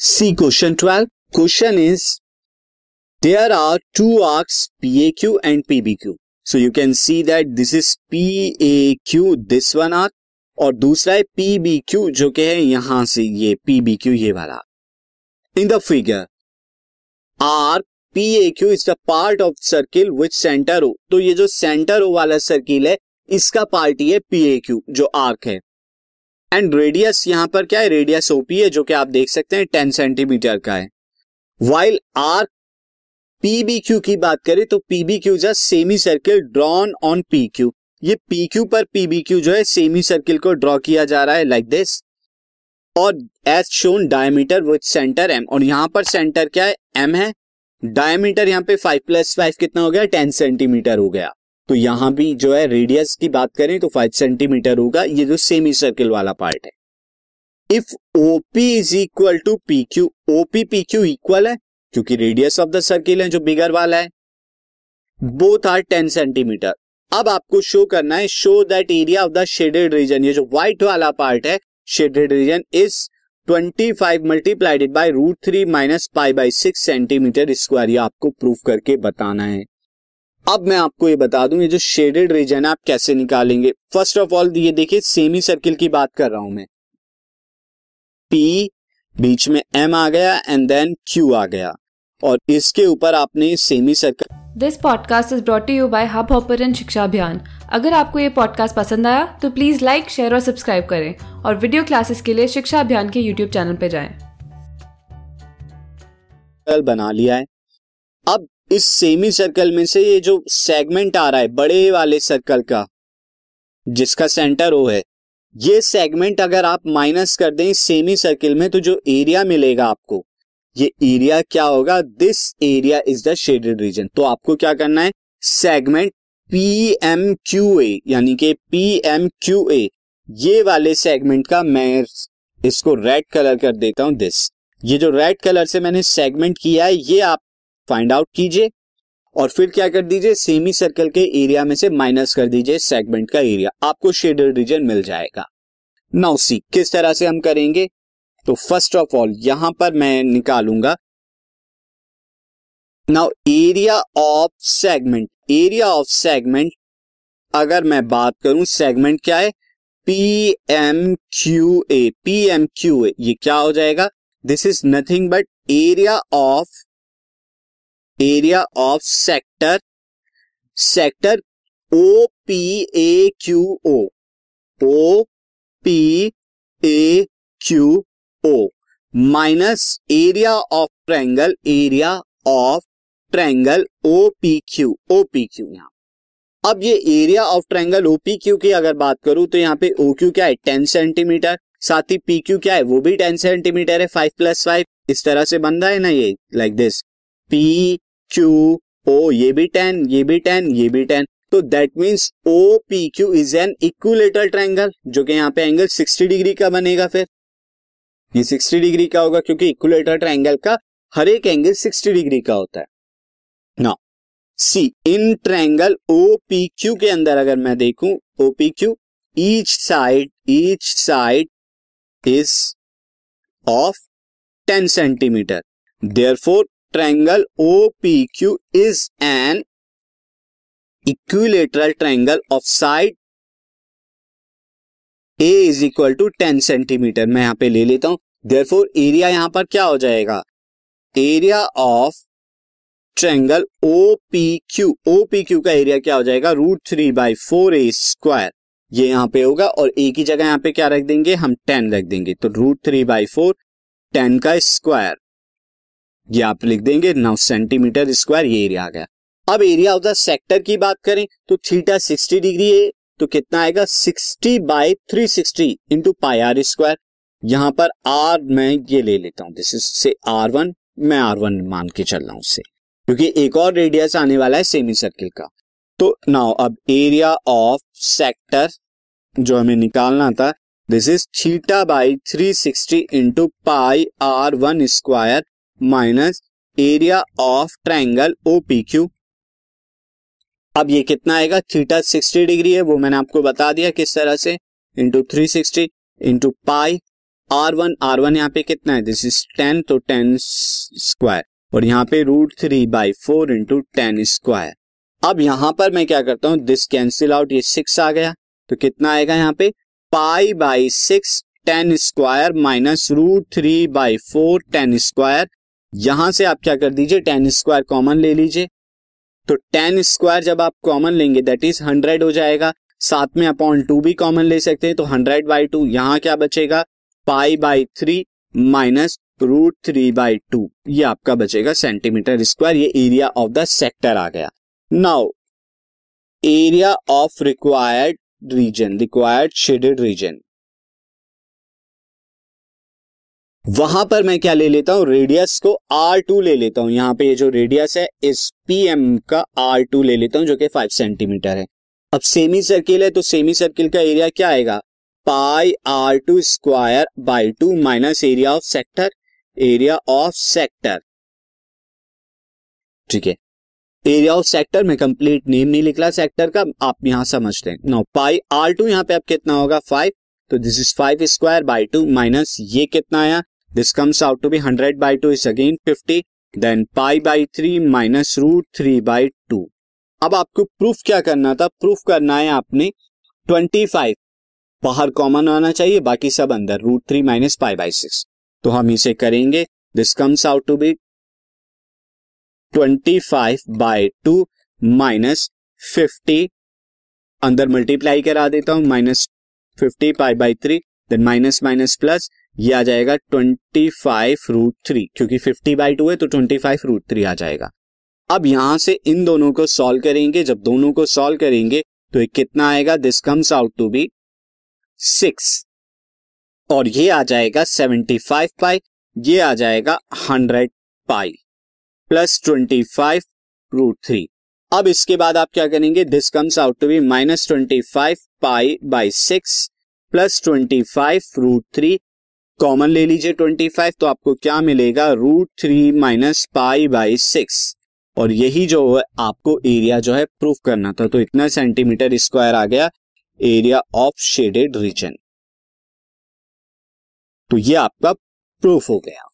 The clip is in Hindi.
C question twelve question is there R two arcs P A Q and P B Q so you can see that this is P A Q this one arc और दूसरा है पी बी क्यू जो के है यहाँ से ये पी बी क्यू ये वाला in the figure arc P A Q is the part of circle with centre O तो ये जो सेंटर ओ वाला सर्किल है, इसका पार्ट ये पी ए क्यू जो आर्क है. एंड रेडियस यहाँ पर क्या है? रेडियस ओपी है, जो कि आप देख सकते हैं टेन सेंटीमीटर का है। वाइल आर पीबी क्यू की बात करें तो PB Q just semi circle drawn on P Q ये पी क्यू पर पीबी क्यू जो है सेमी सर्किल को ड्रॉ किया जा रहा है लाइक like दिस और as shown diameter with centre M और यहाँ पर सेंटर क्या है? एम है। डायमीटर यहाँ पे फाइव प्लस फाइव कितना हो गया? टेन सेंटीमीटर हो गया। तो यहाँ भी जो है रेडियस की बात करें तो फाइव सेंटीमीटर होगा, ये जो सेमी सर्किल वाला पार्ट है। If OP is equal to P Q OP P Q equal है, क्योंकि रेडियस ऑफ़ द सर्किल है जो बिगर वाला है बोथ आर टेन सेंटीमीटर अब आपको शो करना है show that area of the shaded region ये जो व्हाइट वाला पार्ट है shaded region is 25 multiplied by root three minus pi by six centimetre square ये आपको प्रूफ करके बताना है। अब मैं आपको ये बता दूँ ये जो शेडेड रीजन है आप कैसे निकालेंगे? फ़र्स्ट ऑफ़ ऑल ये देखिए सेमी सर्किल की बात कर रहा हूँ मैं। पी बीच में एम आ गया एंड देन क्यू आ गया। और इसके ऊपर आपने semi circle this podcast is brought you by Hubhopper शिक्षा अभियान अगर आपको ये पॉडकास्ट पसंद आया तो प्लीज़ लाइक शेयर और सब्सक्राइब करें। और वीडियो क्लासेस के लिए शिक्षा अभियान के यूट्यूब चैनल पर जाए। बना लिया है। अब इस सेमी सर्कल में से ये जो सेगमेंट आ रहा है, बड़े वाले सर्कल का, जिसका सेंटर ओ है, ये सेगमेंट अगर आप माइनस कर दें सेमी सर्किल में तो जो एरिया मिलेगा आपको, ये एरिया क्या होगा? This area is the shaded region तो आपको क्या करना है? Segment P M Q A यानी कि पी एम क्यू ए ये वाले सेगमेंट का मैं इसको रेड कलर कर देता हूँ दिस ये जो रेड कलर से मैंने सेगमेंट किया है, ये आप फाइंड आउट कीजिए और फिर क्या कर दीजिए सेमी सर्कल के एरिया में से माइनस कर दीजिए सेगमेंट का एरिया आपको शेडेड रीजन मिल जाएगा। नाउ सी किस तरह से हम करेंगे? तो फ़र्स्ट ऑफ़ ऑल यहाँ पर मैं निकालूँगा। Now area of segment area of segment अगर मैं बात करूँ सेगमेंट क्या है? P M Q A P M Q A ये क्या हो जाएगा? This is nothing but area of area of sector sector O P A Q O O P A Q O minus area of triangle area of triangle O P Q O P Q यहाँ। अब ये area of triangle O P Q की अगर बात करूँ तो यहाँ पे ओ क्यू क्या है? टेन सेंटीमीटर साथ ही पी क्यू क्या है? वो भी टेन सेंटीमीटर है। फाइव प्लस फाइव इस तरह से बन रहा है ना ये like this P Q O ये भी टेन ये भी टेन ये भी टेन तो that means O P Q is an equilateral triangle जो कि यहाँ पे एंगल 60 डिग्री का बनेगा फिर. ये 60 डिग्री का होगा क्योंकि इक्विलेटर ट्रायंगल का हर एक एंगल 60 डिग्री का होता है. ना see in triangle O P Q के अंदर अगर मैं देखूँ O P Q each side each side is of 10 centimetre therefore triangle O P Q is an equilateral triangle of side A is equal to ten centimetre मैं यहाँ पे ले लेता हूँ। देयरफॉर एरिया यहाँ पर क्या हो जाएगा? Area of triangle O P Q O P Q का एरिया क्या हो जाएगा? Root three by four A square ये यहाँ पे होगा और ए की जगह यहाँ पे क्या रख देंगे? हम टेन रख देंगे। तो root three by four ten का स्क्वायर ये आप लिख देंगे नौ सेंटीमीटर स्क्वायर ये एरिया आ गया। अब एरिया ऑफ़ द सेक्टर की बात करें तो थीटा 60 डिग्री है तो कितना आएगा? 60 by three sixty into pi R square यहाँ पर आर मैं ये ले लेता हूँ दिस इज़ से आर वन मैं आर वन मान के चल रहा हूँ उससे क्योंकि एक और रेडियस आने वाला है सेमी सर्किल का। तो नाउ अब एरिया ऑफ़ सेक्टर जो हमें निकालना था this is theta by three sixty into pi R one square minus area of triangle O P Q अब ये कितना आएगा? थीटा सिक्सटी डिग्री है, वो मैंने आपको बता दिया किस तरह से? Into three sixty into pi R one R one यहाँ पे कितना है? दिस इज़ टेन तो टेन स्क्वायर और यहाँ पे root three by four into ten square अब यहाँ पर मैं क्या करता हूँ? दिस कैंसिल आउट ये सिक्स आ गया। तो कितना आएगा यहाँ पे? Pi by six ten square minus root three by four ten square यहाँ से आप क्या कर दीजिए टेन स्क्वायर कॉमन ले लीजिए। तो टेन स्क्वायर जब आप कॉमन लेंगे दैट इज़ हंड्रेड हो जाएगा। साथ में अपॉन टू भी कॉमन ले सकते हैं तो हंड्रेड बाई टू यहाँ क्या बचेगा? Pi by three minus root three by two ये आपका बचेगा सेंटीमीटर स्क्वायर ये एरिया ऑफ़ द सेक्टर आ गया। Now area of required region required shaded region वहाँ पर मैं क्या ले लेता हूँ? रेडियस को आर टू ले लेता हूँ। यहाँ पे ये जो रेडियस है, इस पी एम का आर टू ले लेता हूँ, जो कि फाइव सेंटीमीटर है। अब सेमी सर्किल है तो सेमी सर्किल का एरिया क्या आएगा? Pi R two square by two minus area of sector area of sector ठीक है। एरिया ऑफ़ सेक्टर में कंप्लीट नेम नहीं रहा सेक्टर का, आप यहाँ समझते हैं। नो पाई आर टू यहाँ पे अब कितना होगा? फाइव तो this is five square by two minus ये कितना आया? This comes out to be hundred by two is again fifty then pi by three minus root three by two अब आपको प्रूफ क्या करना था? प्रूफ करना है आपने ट्वेंटी फाइव बाहर कॉमन आना चाहिए, बाकी सब अंदर root three minus pi by six तो हम इसे करेंगे this comes out to be twenty five by two minus fifty अंदर मल्टीप्लाई करा देता हूँ minus fifty pi by three then minus minus plus ये आ जाएगा ट्वेंटी फाइव रूट थ्री क्योंकि फिफ्टी बाई टू है तो ट्वेंटी फाइव रूट थ्री आ जाएगा। अब यहाँ से इन दोनों को सॉल्व करेंगे, जब दोनों को सॉल्व करेंगे तो एक कितना आएगा? This comes out to be six और ये आ जाएगा सेवेंटी फाइव पाई ये आ जाएगा hundred pi plus twenty five root three अब इसके बाद आप क्या करेंगे? This comes out to be minus twenty five pi by six plus twenty five root three common ले लीजिए ट्वेंटी फाइव तो आपको क्या मिलेगा? Root three minus pi by six और यही जो है, आपको एरिया जो है प्रूफ करना था। तो इतना सेंटीमीटर स्क्वायर आ गया एरिया ऑफ़ शेडेड रीजन तो ये आपका प्रूफ हो गया।